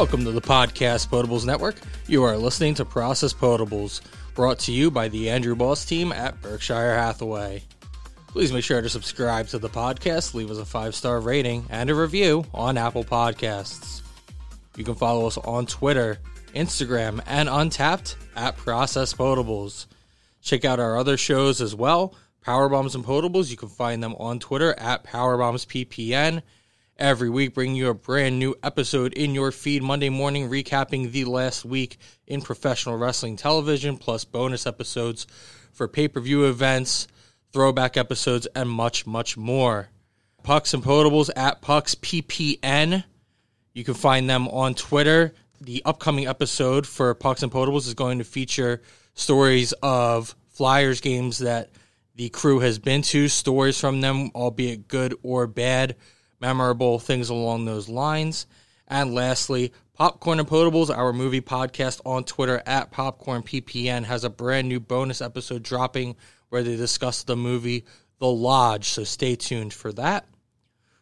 Welcome to the Podcast Potables Network. You are listening to Process Potables, brought to you by the Andrew Boss team at Berkshire Hathaway. Please make sure to subscribe to the podcast, leave us a five star rating and a review on Apple Podcasts. You can follow us on Twitter, Instagram, and Untappd at Process Potables. Check out our other shows as well, Power Bombs and Potables. You can find them on Twitter at PowerBombsPPN. Every week, bringing you a brand new episode in your feed Monday morning, recapping the last week in professional wrestling television, plus bonus episodes for pay per view events, throwback episodes, and much, much more. Pucks and Potables at Pucks PPN. You can find them on Twitter. The upcoming episode for Pucks and Potables is going to feature stories of Flyers games that the crew has been to, stories from them, albeit good or bad, memorable things along those lines. And lastly, Popcorn and Potables, our movie podcast on Twitter at PopcornPPN, has a brand new bonus episode dropping where they discuss the movie The Lodge. So stay tuned for that.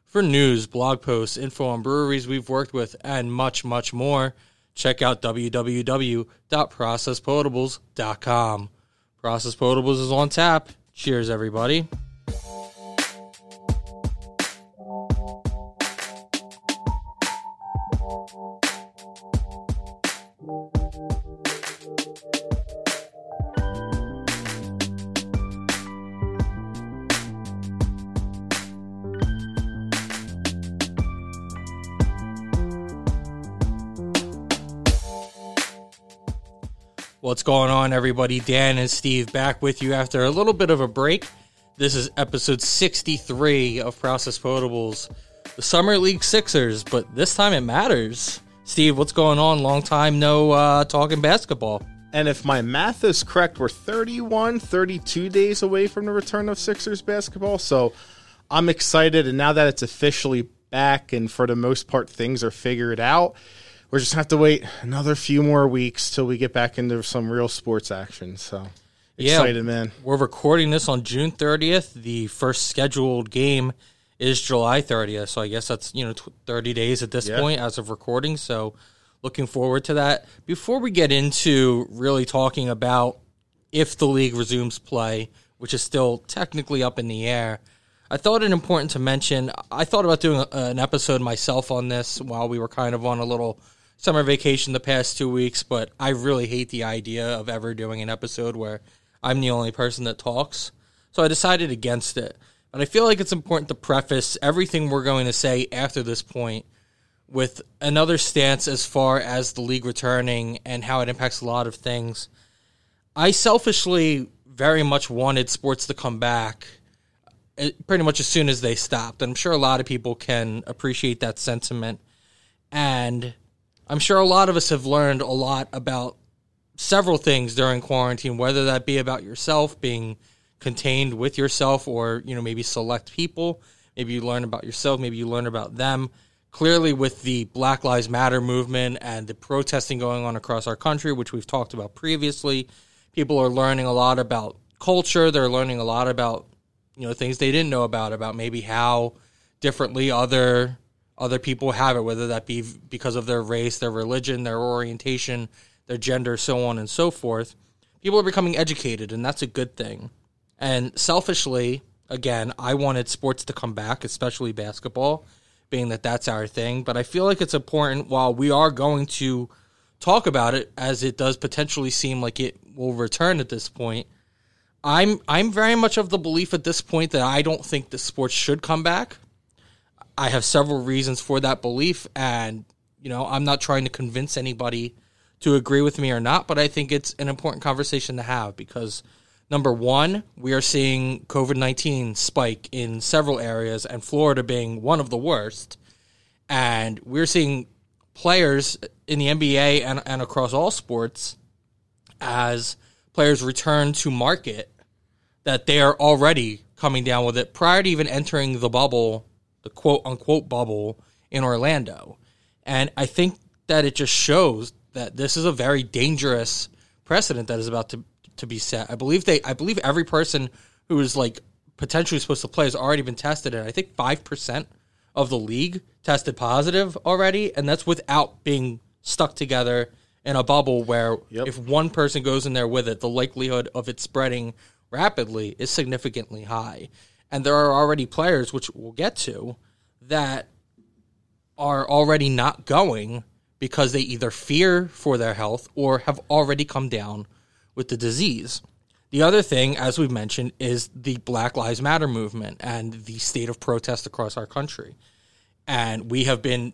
For news, blog posts, info on breweries we've worked with, and much, much more, check out www.processpotables.com. Process Potables is on tap. Cheers, everybody. What's going on, everybody? Dan and Steve back with you after a little bit of a break. This is episode 63 of Process Potables, the Summer League Sixers, but this time it matters. Steve, what's going on? Long time no uh, talking basketball. And if my math is correct, we're 31, 32 days away from the return of Sixers basketball. So I'm excited. And now that it's officially back and for the most part things are figured out, we're just have to wait another few more weeks till we get back into some real sports action. So excited, yeah, man. We're recording this on June 30th. The first scheduled game is July 30th. So I guess that's, you know, 30 days at this Yeah. point as of recording. So looking forward to that. Before we get into really talking about if the league resumes play, which is still technically up in the air, I thought it important to mention. I thought about doing a, an episode myself on this while we were kind of on a little summer vacation the past two weeks, but I really hate the idea of ever doing an episode where I'm the only person that talks. So I decided against it. But I feel like it's important to preface everything we're going to say after this point with another stance as far as the league returning and how it impacts a lot of things. I selfishly very much wanted sports to come back uh, pretty much as soon as they stopped. And I'm sure a lot of people can appreciate that sentiment. And I'm sure a lot of us have learned a lot about several things during quarantine, whether that be about yourself being contained with yourself or, you know, maybe select people. Maybe you learn about yourself, maybe you learn about them. Clearly, with the Black Lives Matter movement and the protesting going on across our country, which we've talked about previously, people are learning a lot about culture. They're learning a lot about, you know, things they didn't know about, about maybe how differently other other people have it, whether that be because of their race, their religion, their orientation, their gender, so on and so forth. People are becoming educated, and that's a good thing. And selfishly, again, I wanted sports to come back, especially basketball, being that that's our thing. But I feel like it's important while we are going to talk about it, as it does potentially seem like it will return at this point. I'm I'm very much of the belief at this point that I don't think the sports should come back. I have several reasons for that belief, and you know, I'm not trying to convince anybody to agree with me or not, but I think it's an important conversation to have because number one, we are seeing COVID 19 spike in several areas, and Florida being one of the worst. And we're seeing players in the NBA and, and across all sports as players return to market that they are already coming down with it prior to even entering the bubble, the quote unquote bubble in Orlando. And I think that it just shows that this is a very dangerous precedent that is about to to be set. I believe they I believe every person who is like potentially supposed to play has already been tested and I think 5% of the league tested positive already and that's without being stuck together in a bubble where Yep. if one person goes in there with it, the likelihood of it spreading rapidly is significantly high. And there are already players, which we'll get to, that are already not going because they either fear for their health or have already come down with the disease. The other thing, as we've mentioned, is the Black Lives Matter movement and the state of protest across our country. And we have been,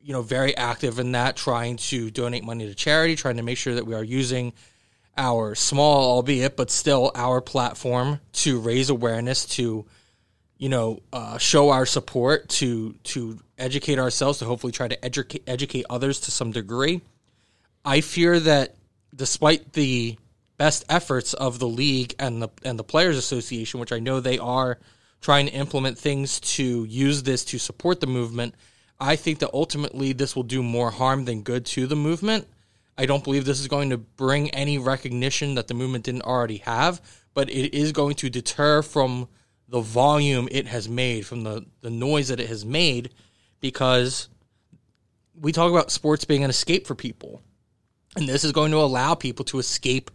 you know, very active in that, trying to donate money to charity, trying to make sure that we are using our small, albeit but still our platform to raise awareness, to you know, uh, show our support, to to educate ourselves, to hopefully try to educate educate others to some degree. I fear that despite the best efforts of the league and the and the players association, which I know they are trying to implement things to use this to support the movement, I think that ultimately this will do more harm than good to the movement. I don't believe this is going to bring any recognition that the movement didn't already have, but it is going to deter from the volume it has made, from the, the noise that it has made, because we talk about sports being an escape for people. And this is going to allow people to escape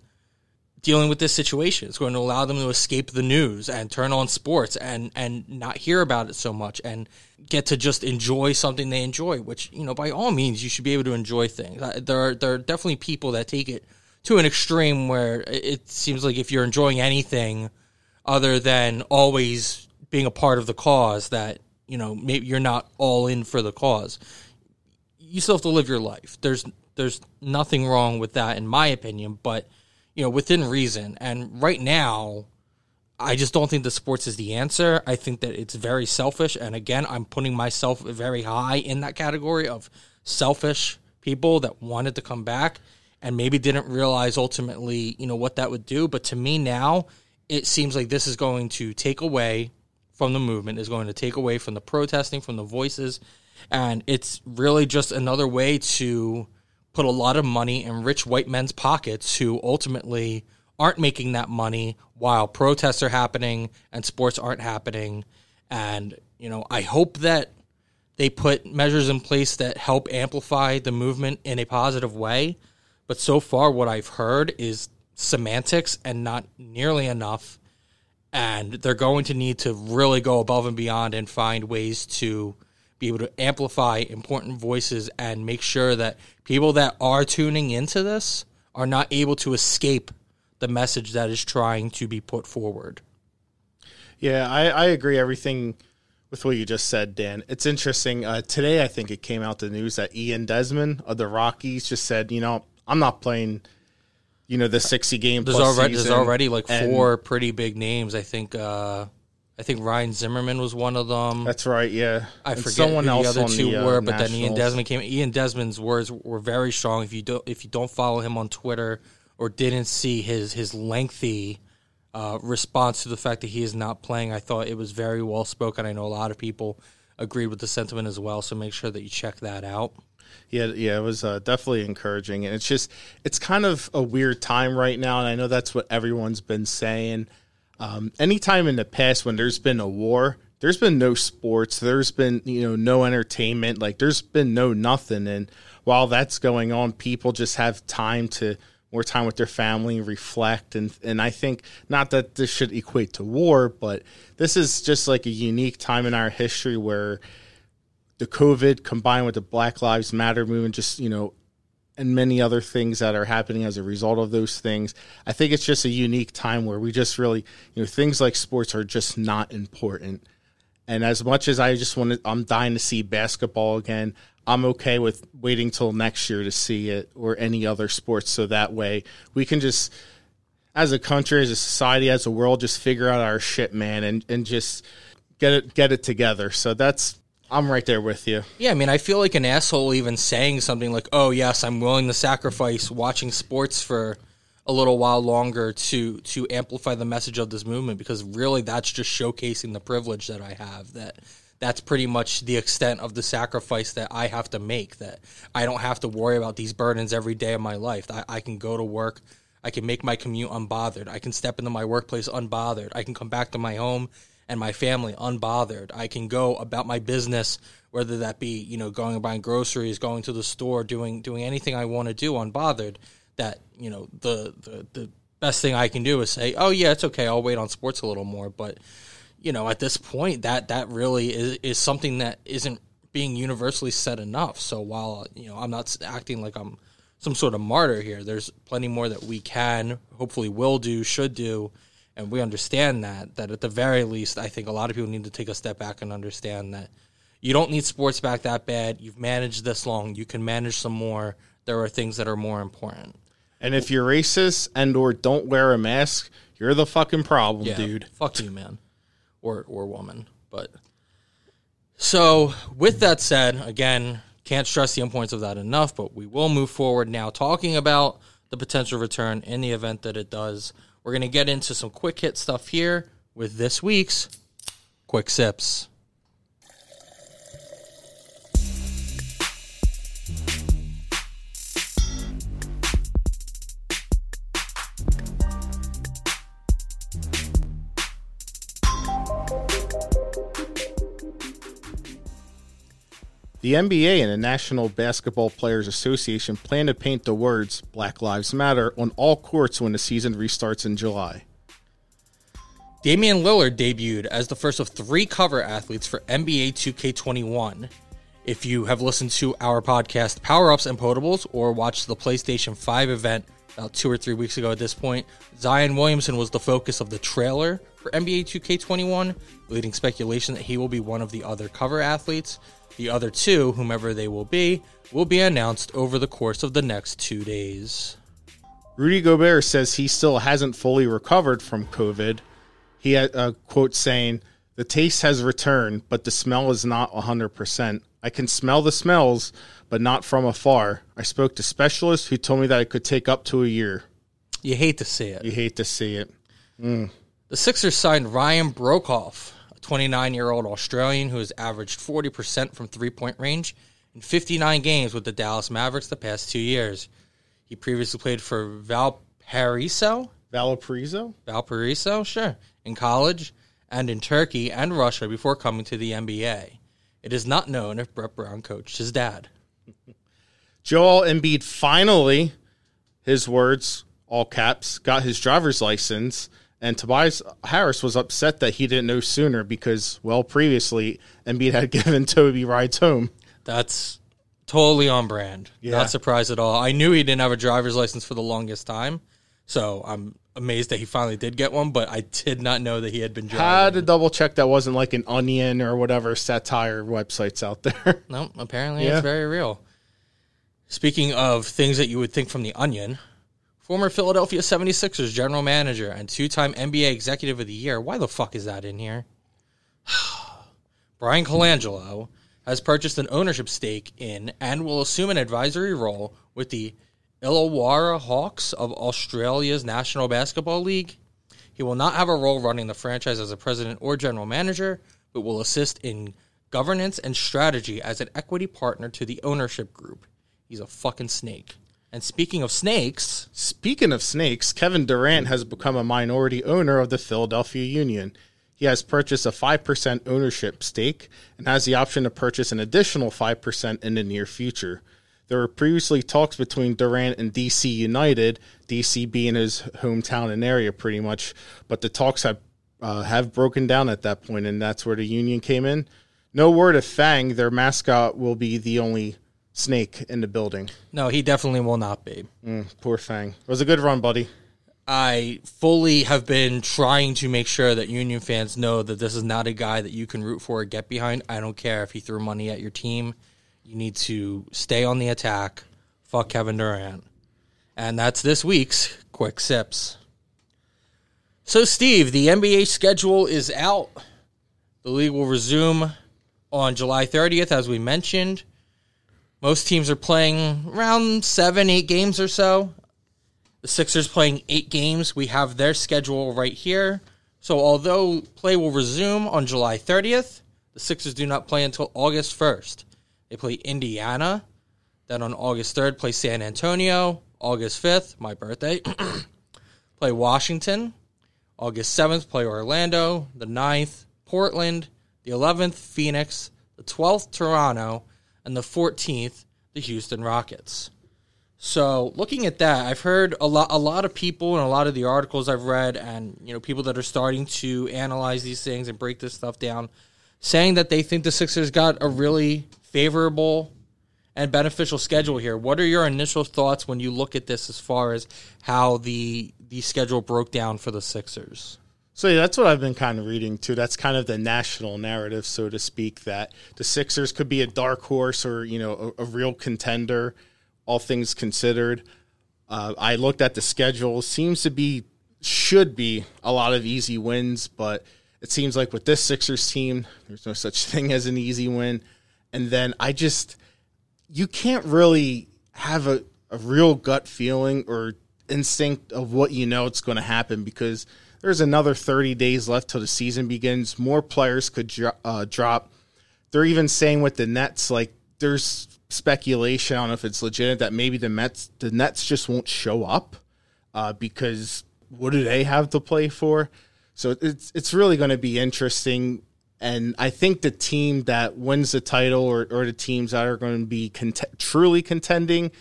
dealing with this situation. It's going to allow them to escape the news and turn on sports and and not hear about it so much and get to just enjoy something they enjoy. Which you know, by all means, you should be able to enjoy things. Uh, There are there are definitely people that take it to an extreme where it it seems like if you're enjoying anything other than always being a part of the cause, that you know maybe you're not all in for the cause you still have to live your life. There's there's nothing wrong with that in my opinion, but you know, within reason. And right now, I just don't think the sports is the answer. I think that it's very selfish and again, I'm putting myself very high in that category of selfish people that wanted to come back and maybe didn't realize ultimately, you know, what that would do, but to me now, it seems like this is going to take away from the movement is going to take away from the protesting, from the voices, and it's really just another way to put a lot of money in rich white men's pockets who ultimately aren't making that money while protests are happening and sports aren't happening. And, you know, I hope that they put measures in place that help amplify the movement in a positive way. But so far, what I've heard is semantics and not nearly enough and they're going to need to really go above and beyond and find ways to be able to amplify important voices and make sure that people that are tuning into this are not able to escape the message that is trying to be put forward. Yeah, I, I agree everything with what you just said, Dan. It's interesting. Uh, today, I think it came out the news that Ian Desmond of the Rockies just said, you know, I'm not playing, you know, the 60 game There's plus already there's already like four pretty big names. I think uh, I think Ryan Zimmerman was one of them. That's right. Yeah, I And forget someone who else the other two the, uh, were, but then Ian Desmond came. Ian Desmond's words were very strong. If you don't, if you don't follow him on Twitter or didn't see his his lengthy uh, response to the fact that he is not playing, I thought it was very well spoken. I know a lot of people agreed with the sentiment as well. So make sure that you check that out. Yeah, yeah, it was uh, definitely encouraging, and it's just it's kind of a weird time right now, and I know that's what everyone's been saying. Um, anytime in the past when there's been a war, there's been no sports, there's been you know no entertainment, like there's been no nothing, and while that's going on, people just have time to more time with their family, reflect, and and I think not that this should equate to war, but this is just like a unique time in our history where the COVID combined with the Black Lives Matter movement, just you know, and many other things that are happening as a result of those things. I think it's just a unique time where we just really, you know, things like sports are just not important. And as much as I just want to, I'm dying to see basketball again. I'm okay with waiting till next year to see it or any other sports, so that way we can just, as a country, as a society, as a world, just figure out our shit, man, and and just get it get it together. So that's I'm right there with you. Yeah, I mean, I feel like an asshole even saying something like, "Oh yes, I'm willing to sacrifice watching sports for a little while longer to to amplify the message of this movement," because really, that's just showcasing the privilege that I have. That that's pretty much the extent of the sacrifice that I have to make. That I don't have to worry about these burdens every day of my life. I, I can go to work. I can make my commute unbothered. I can step into my workplace unbothered. I can come back to my home and my family unbothered. I can go about my business whether that be you know going and buying groceries, going to the store, doing doing anything I want to do unbothered. That you know the, the the best thing I can do is say, oh yeah, it's okay, I'll wait on sports a little more. But you know, at this point, that that really is is something that isn't being universally said enough. So while you know I'm not acting like I'm some sort of martyr here, there's plenty more that we can, hopefully, will do, should do, and we understand that. That at the very least, I think a lot of people need to take a step back and understand that you don't need sports back that bad. You've managed this long. You can manage some more. There are things that are more important. And if you're racist and or don't wear a mask, you're the fucking problem, Yeah, dude. Fuck you, man, or or woman. But so with that said, again, can't stress the importance of that enough. But we will move forward now, talking about the potential return in the event that it does. We're gonna get into some quick hit stuff here with this week's quick sips. The NBA and the National Basketball Players Association plan to paint the words Black Lives Matter on all courts when the season restarts in July. Damian Lillard debuted as the first of three cover athletes for NBA 2K21. If you have listened to our podcast Power Ups and Potables or watched the PlayStation 5 event about two or three weeks ago at this point, Zion Williamson was the focus of the trailer for NBA 2K21, leading speculation that he will be one of the other cover athletes. The other two, whomever they will be, will be announced over the course of the next two days. Rudy Gobert says he still hasn't fully recovered from COVID. He had a quote saying, The taste has returned, but the smell is not 100%. I can smell the smells, but not from afar. I spoke to specialists who told me that it could take up to a year. You hate to see it. You hate to see it. Mm. The Sixers signed Ryan Broekhoff, 29 year old Australian who has averaged 40% from three point range in 59 games with the Dallas Mavericks the past two years. He previously played for Valparaiso, Valparaiso? Valparaiso, sure, in college and in Turkey and Russia before coming to the NBA. It is not known if Brett Brown coached his dad. Joel Embiid finally, his words, all caps, got his driver's license. And Tobias Harris was upset that he didn't know sooner because, well, previously Embiid had given Toby rides home. That's totally on brand. Yeah. Not surprised at all. I knew he didn't have a driver's license for the longest time, so I'm amazed that he finally did get one. But I did not know that he had been driving. Had to double check that wasn't like an onion or whatever satire websites out there. no, apparently Yeah. it's very real. Speaking of things that you would think from the Onion, former Philadelphia 76ers general manager and two-time NBA Executive of the Year. Why the fuck is that in here? Bryan Colangelo has purchased an ownership stake in and will assume an advisory role with the Illawarra Hawks of Australia's National Basketball League. He will not have a role running the franchise as a president or general manager, but will assist in governance and strategy as an equity partner to the ownership group. He's a fucking snake. And speaking of snakes, Speaking of snakes, Kevin Durant has become a minority owner of the Philadelphia Union. He has purchased a 5% ownership stake and has the option to purchase an additional 5% in the near future. There were previously talks between Durant and DC United, DC being his hometown and area pretty much, but the talks have uh, have broken down at that point, and that's where the Union came in. No word of Fang, their mascot, will be the only snake in the building. no, he definitely will not be. Mm, poor Fang. It was a good run, buddy. I fully have been trying to make sure that Union fans know that this is not a guy that you can root for or get behind. I don't care if he threw money at your team. You need to stay on the attack. Fuck Kevin Durant. And that's this week's Quick Sips. So, Steve, the NBA schedule is out. The league will resume on July 30th, as we mentioned. Most teams are playing around seven, eight games or so. The Sixers playing eight games. We have their schedule right here. So, although play will resume on July 30th, the Sixers do not play until August 1st. They play Indiana. Then on August 3rd, play San Antonio. August 5th, my birthday, play Washington. August 7th, play Orlando. The 9th, Portland. The 11th, Phoenix. the 12th, Toronto, and the 14th, the Houston Rockets. So looking at that, I've heard a lot, a lot of people and a lot of the articles I've read, and you know, people that are starting to analyze these things and break this stuff down, saying that they think the Sixers got a really favorable and beneficial schedule here. What are your initial thoughts when you look at this, as far as how the the schedule broke down for the Sixers? So yeah, that's what I've been kind of reading too. That's kind of the national narrative, so to speak, that the Sixers could be a dark horse or you know a, a real contender all things considered. Uh, I looked at the schedule. Seems to be, should be a lot of easy wins, but it seems like with this Sixers team, there's no such thing as an easy win. And then I just, you can't really have a, a real gut feeling or instinct of what you know it's going to happen because there's another 30 days left till the season begins. More players could dro- uh, drop. They're even saying with the Nets, like, there's speculation. I don't know if it's legitimate that maybe the Mets, the Nets just won't show up uh, because what do they have to play for? So it's it's really going to be interesting. And I think the team that wins the title, or, or the teams that are going to be cont- truly contending,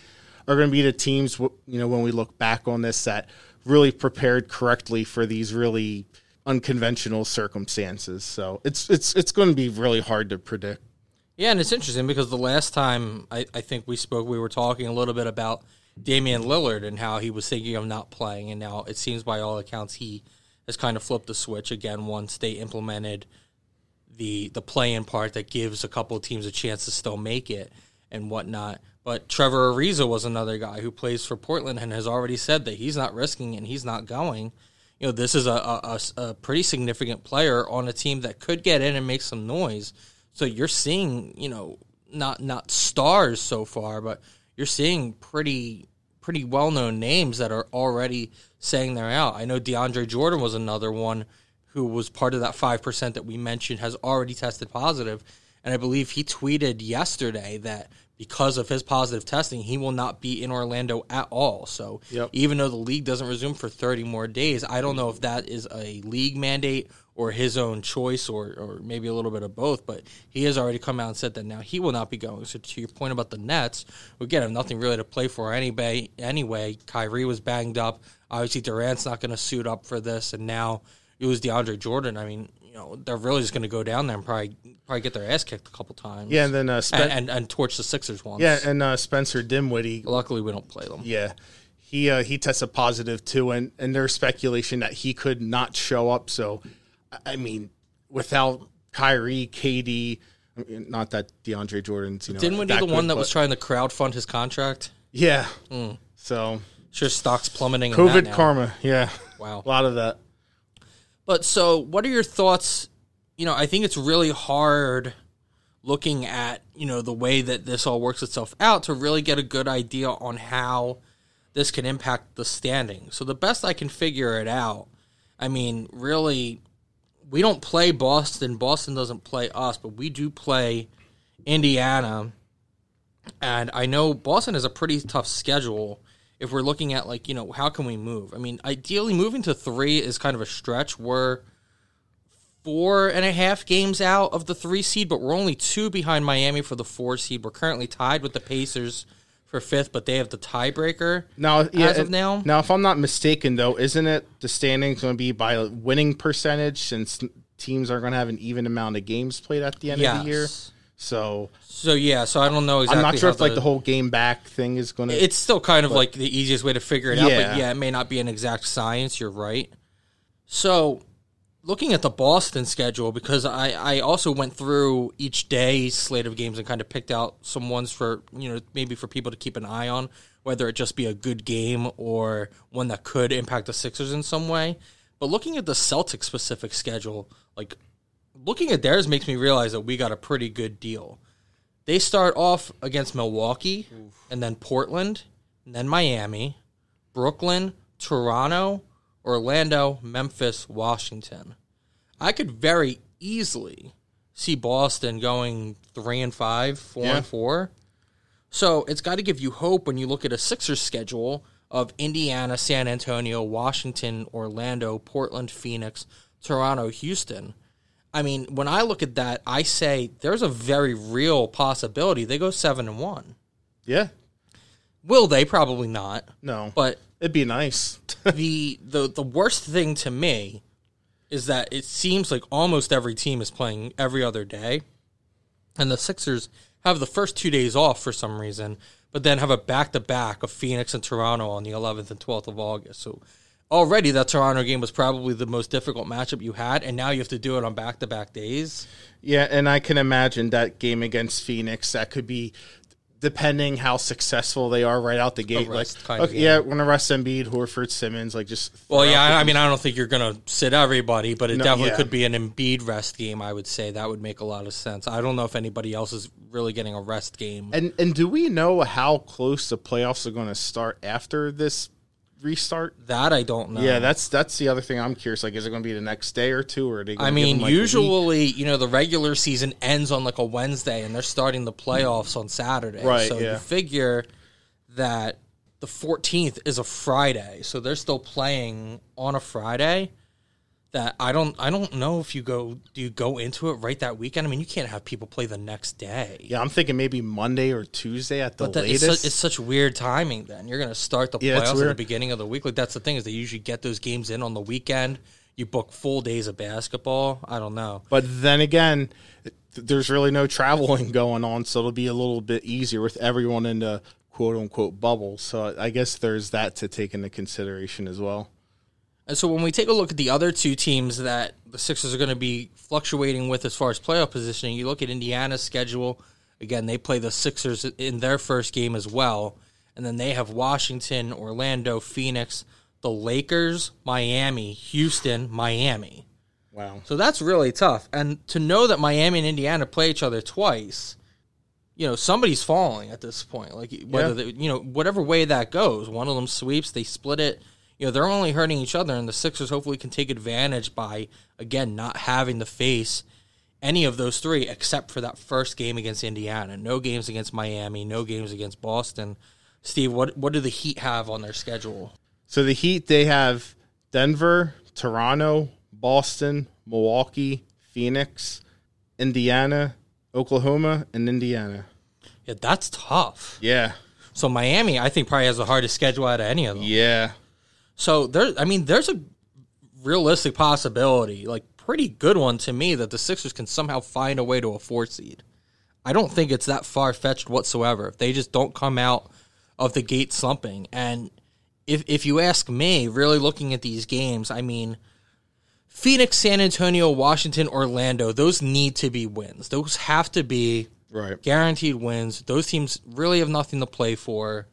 are going to be the teams. You know, when we look back on this, that really prepared correctly for these really unconventional circumstances. So it's it's it's going to be really hard to predict. Yeah, and it's interesting because the last time I, I think we spoke, we were talking a little bit about Damian Lillard and how he was thinking of not playing, and now it seems by all accounts he has kind of flipped the switch again once they implemented the the play-in part that gives a couple of teams a chance to still make it and whatnot. But Trevor Ariza was another guy who plays for Portland and has already said that he's not risking and he's not going. You know, this is a, a, a pretty significant player on a team that could get in and make some noise. So you're seeing, you know, not not stars so far, but you're seeing pretty pretty well known names that are already saying they're out. I know DeAndre Jordan was another one who was part of that five percent that we mentioned has already tested positive, and I believe he tweeted yesterday that because of his positive testing, he will not be in Orlando at all. So Yep. even though the league doesn't resume for 30 more days, I don't know if that is a league mandate or his own choice or, or maybe a little bit of both, but he has already come out and said that now he will not be going. So to your point about the Nets, again, have nothing really to play for anyway. Anyway, Kyrie was banged up. Obviously, Durant's not going to suit up for this, and now it was DeAndre Jordan. I mean, know, they're really just going to go down there and probably probably get their ass kicked a couple times. Yeah, and then uh, Spen- and, and, and torch the Sixers once. yeah, and uh, Spencer Dinwiddie Luckily, we don't play them. Yeah, he uh, he tested positive too, and and there's speculation that he could not show up. So, I- mean, without Kyrie, KD, I mean, not that DeAndre Jordan's you know Didn't we do that the one that was trying to crowdfund his contract? yeah. So Sure, stocks plummeting. COVID karma, yeah, Wow. a lot of that. But so, what are your thoughts? You know, I think it's really hard looking at you know the way that this all works itself out to really get a good idea on how this can impact the standing. So the best I can figure it out, I mean, really, we don't play Boston. Boston doesn't play us, but we do play Indiana. And I know Boston has a pretty tough schedule if we're looking at like, you know, how can we move? I mean, ideally moving to three is kind of a stretch. We're four and a half games out of the three seed, but we're only two behind Miami for the four seed. We're currently tied with the Pacers for fifth, but they have the tiebreaker. Now, yeah, As of now? now, if I'm not mistaken, though, isn't it the standings going to be by winning percentage since teams are going to have an even amount of games played at the end of the year? So So yeah, so I don't know exactly. I'm not sure if like the whole game back thing is going to. It's still kind of like the easiest way to figure it out, but yeah, it may not be an exact science. You're right. So, looking at the Boston schedule, because I, I also went through each day's slate of games and kind of picked out some ones for, you know, maybe for people to keep an eye on, whether it just be a good game or one that could impact the Sixers in some way. But looking at the Celtics specific schedule, like looking at theirs makes me realize that we got a pretty good deal. They start off against Milwaukee and then Portland and then Miami, Brooklyn, Toronto, Orlando, Memphis, Washington. I could very easily see Boston going three and five, four Yeah. and four. So it's got to give you hope when you look at a Sixers schedule of Indiana, San Antonio, Washington, Orlando, Portland, Phoenix, Toronto, Houston. I mean, when I look at that, I say there's a very real possibility they go seven and one. Yeah. Will they? Probably not. No. But It'd be nice. the the the worst thing to me is that it seems like almost every team is playing every other day, and the Sixers have the first two days off for some reason, but then have a back to back of Phoenix and Toronto on the 11th and 12th of August. So already that Toronto game was probably the most difficult matchup you had, and now you have to do it on back to back days. yeah, and I can imagine that game against Phoenix. That could be depending how successful they are right out the gate. Like, rest kind of okay, yeah, when to rest Embiid, Horford, Simmons, like just. Well, yeah, I I mean, I don't think you're going to sit everybody, but it No, definitely yeah. could be an Embiid rest game. I would say that would make a lot of sense. I don't know if anybody else is really getting a rest game. And and do we know how close the playoffs are going to start after this restart? That I don't know. Yeah, that's that's the other thing I'm curious. Like, is it going to be the next day or two, or are they? I mean, them, like, usually, you know, the regular season ends on like a Wednesday, and they're starting the playoffs on Saturday. Right, So yeah. you figure that the 14th is a Friday, so they're still playing on a Friday. That I don't, I don't know if you go, do you go into it right that weekend? I mean, you can't have people play the next day. Yeah, I'm thinking maybe Monday or Tuesday at the But that, it's, latest. it's such weird timing. Then you're going to start the Yeah, playoffs at the beginning of the week. Like that's the thing is they usually get those games in on the weekend. You book full days of basketball. I don't know. But then again, there's really no traveling going on, so it'll be a little bit easier with everyone in the quote unquote bubble. So I guess there's that to take into consideration as well. And so when we take a look at the other two teams that the Sixers are going to be fluctuating with as far as playoff positioning, you look at Indiana's schedule. Again, they play the Sixers in their first game as well. And then they have Washington, Orlando, Phoenix, the Lakers, Miami, Houston, Miami. Wow. So that's really tough. And to know that Miami and Indiana play each other twice, you know, somebody's falling at this point. Like whether Yeah. they, you know, whatever way that goes, one of them sweeps, they split it. You know, they're only hurting each other, and the Sixers hopefully can take advantage by again not having to face any of those three except for that first game against Indiana. No games against Miami, no games against Boston. Steve, what what do the Heat have on their schedule? So the Heat, they have Denver, Toronto, Boston, Milwaukee, Phoenix, Indiana, Oklahoma, and Indiana. Yeah, that's tough. Yeah. So Miami, I think, probably has the hardest schedule out of any of them. Yeah. So there, I mean, there's a realistic possibility, like pretty good one to me, that the Sixers can somehow find a way to a four seed. I don't think it's that far fetched whatsoever. If they just don't come out of the gate slumping, and if if you ask me, really looking at these games, I mean, Phoenix, San Antonio, Washington, Orlando, those need to be wins. Those have to be Right. guaranteed wins. Those teams really have nothing to play for.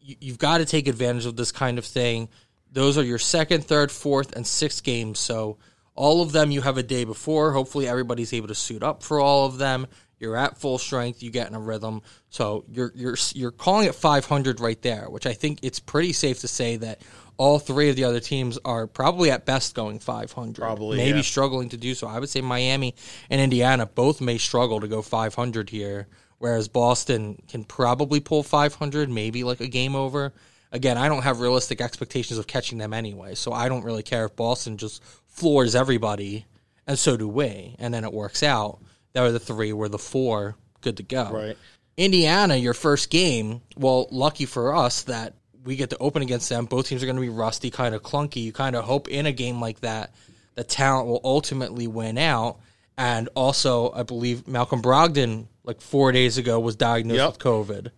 You, you've got to take advantage of this kind of thing. Those are your second, third, fourth, and sixth games. So all of them you have a day before. Hopefully everybody's able to suit up for all of them. You're at full strength. You get in a rhythm. So you're you're you're calling it 500 right there, which I think it's pretty safe to say that all three of the other teams are probably at best going 500. Probably, maybe yeah. struggling to do so. I would say Miami and Indiana both may struggle to go 500 here, whereas Boston can probably pull 500, maybe like a game over. Again, I don't have realistic expectations of catching them anyway, so I don't really care if Boston just floors everybody, and so do we, and then it works out. There are the three, we're the four, good to go. Right. Indiana, your first game, well, lucky for us that we get to open against them. Both teams are going to be rusty, kind of clunky. You kind of hope in a game like that, the talent will ultimately win out. And also, I believe Malcolm Brogdon, like four days ago, was diagnosed Yep. with COVID.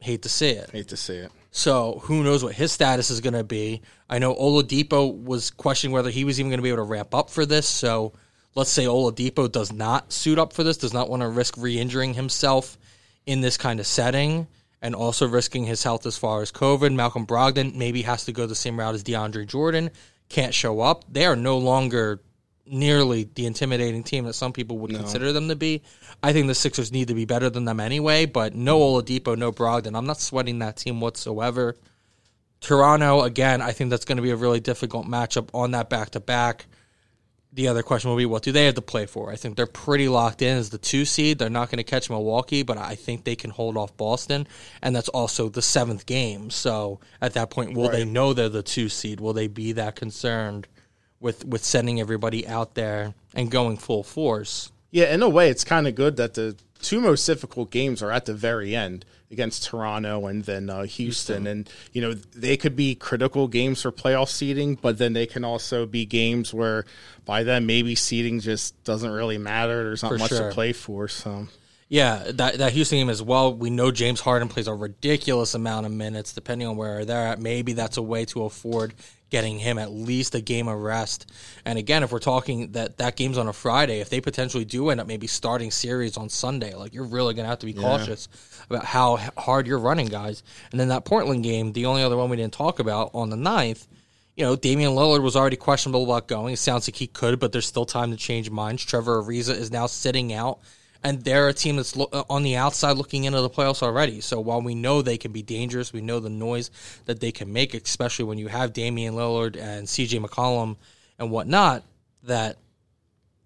Hate to see it. Hate to see it. So who knows what his status is going to be? I know Oladipo was questioning whether he was even going to be able to ramp up for this. So let's say Oladipo does not suit up for this, does not want to risk re-injuring himself in this kind of setting, and also risking his health as far as COVID. Malcolm Brogdon maybe has to go the same route as DeAndre Jordan. Can't show up. They are no longer nearly the intimidating team that some people would consider them to be. I think the Sixers need to be better than them anyway, but no Oladipo, no Brogdon. I'm not sweating that team whatsoever. Toronto, again, I think that's going to be a really difficult matchup on that back to back. The other question will be what do they have to play for? I think they're pretty locked in as the two seed. They're not going to catch Milwaukee, but I think they can hold off Boston. And that's also the seventh game. So at that point, will they know they're the two seed? Will they be that concerned with with sending everybody out there and going full force. Yeah, in a way, it's kind of good that the two most difficult games are at the very end against Toronto and then uh, Houston. Houston. And, you know, they could be critical games for playoff seeding, but then they can also be games where by then maybe seeding just doesn't really matter. There's not for much sure. to play for. So. Yeah, that that Houston game as well. We know James Harden plays a ridiculous amount of minutes, depending on where they're at. Maybe that's a way to afford getting him at least a game of rest. And again, if we're talking that that game's on a Friday, if they potentially do end up maybe starting series on Sunday, like you're really going to have to be yeah. cautious about how hard you're running guys. And then that Portland game, the only other one we didn't talk about on the 9th, you know, Damian Lillard was already questionable about going. It sounds like he could, but there's still time to change minds. Trevor Ariza is now sitting out and they're a team that's lo- uh, on the outside looking into the playoffs already. So while we know they can be dangerous, we know the noise that they can make, especially when you have Damian Lillard and CJ McCollum and whatnot, that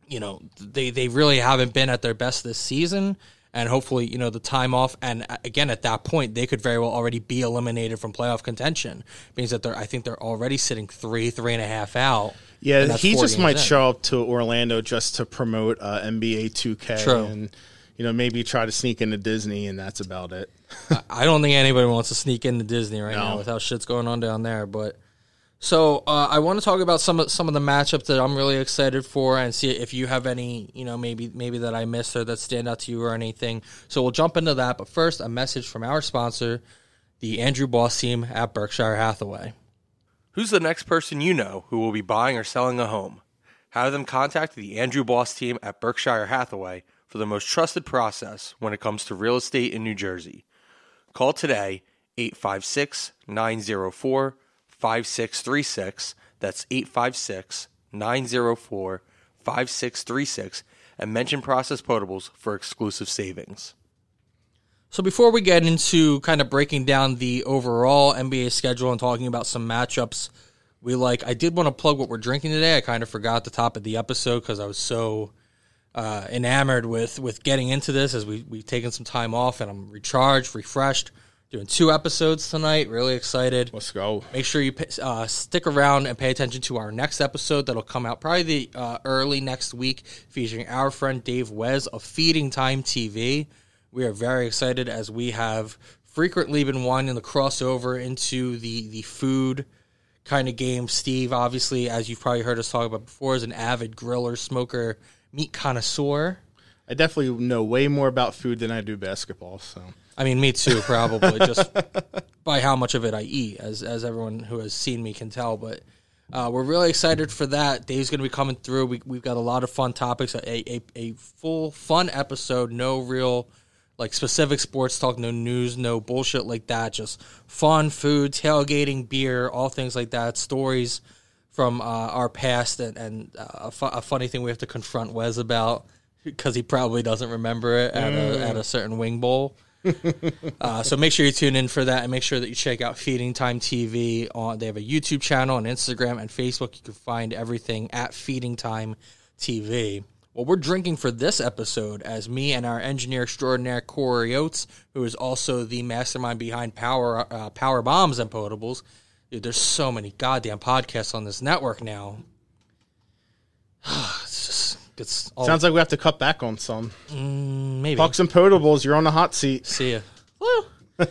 you know they they really haven't been at their best this season. And hopefully, you know, the time off, and again, at that point, they could very well already be eliminated from playoff contention, means that they're, I think they're already sitting three, three and a half out yeah, he just might in. show up to Orlando just to promote uh, NBA 2K True. and you know maybe try to sneak into Disney, and that's about it. I don't think anybody wants to sneak into Disney right no. now with how shit's going on down there. But so uh, I want to talk about some of some of the matchups that I'm really excited for, and see if you have any, you know, maybe maybe that I missed or that stand out to you or anything. So we'll jump into that. But first, a message from our sponsor, the Andrew Boss team at Berkshire Hathaway. Who's the next person you know who will be buying or selling a home? Have them contact the Andrew Boss team at Berkshire Hathaway for the most trusted process when it comes to real estate in New Jersey. Call today 856 904 5636. That's 856 904 5636 and mention Process Potables for exclusive savings. So before we get into kind of breaking down the overall NBA schedule and talking about some matchups, we like I did want to plug what we're drinking today. I kind of forgot the top of the episode because I was so uh, enamored with with getting into this as we we've taken some time off and I'm recharged, refreshed. Doing two episodes tonight. Really excited. Let's go. Make sure you uh, stick around and pay attention to our next episode that'll come out probably the uh, early next week, featuring our friend Dave Wes of Feeding Time TV. We are very excited as we have frequently been wanting the crossover into the the food kind of game. Steve, obviously, as you've probably heard us talk about before, is an avid griller, smoker, meat connoisseur. I definitely know way more about food than I do basketball. So I mean, me too, probably just by how much of it I eat, as as everyone who has seen me can tell. But uh, we're really excited for that. Dave's going to be coming through. We, we've got a lot of fun topics, a, a, a full fun episode, no real like specific sports talk, no news, no bullshit like that. Just fun, food, tailgating, beer, all things like that. Stories from uh, our past, and, and uh, a, fu- a, funny thing we have to confront Wes about because he probably doesn't remember it at, mm. a, at a certain wing bowl. uh, so make sure you tune in for that, and make sure that you check out Feeding Time TV. On they have a YouTube channel and Instagram and Facebook. You can find everything at Feeding Time TV. Well, we're drinking for this episode as me and our engineer extraordinaire Corey Oates, who is also the mastermind behind Power uh, Power Bombs and Potables. Dude, there's so many goddamn podcasts on this network now. it's just it's all, sounds like we have to cut back on some. Mm, maybe Pucks and Potables, you're on the hot seat. See ya. Woo.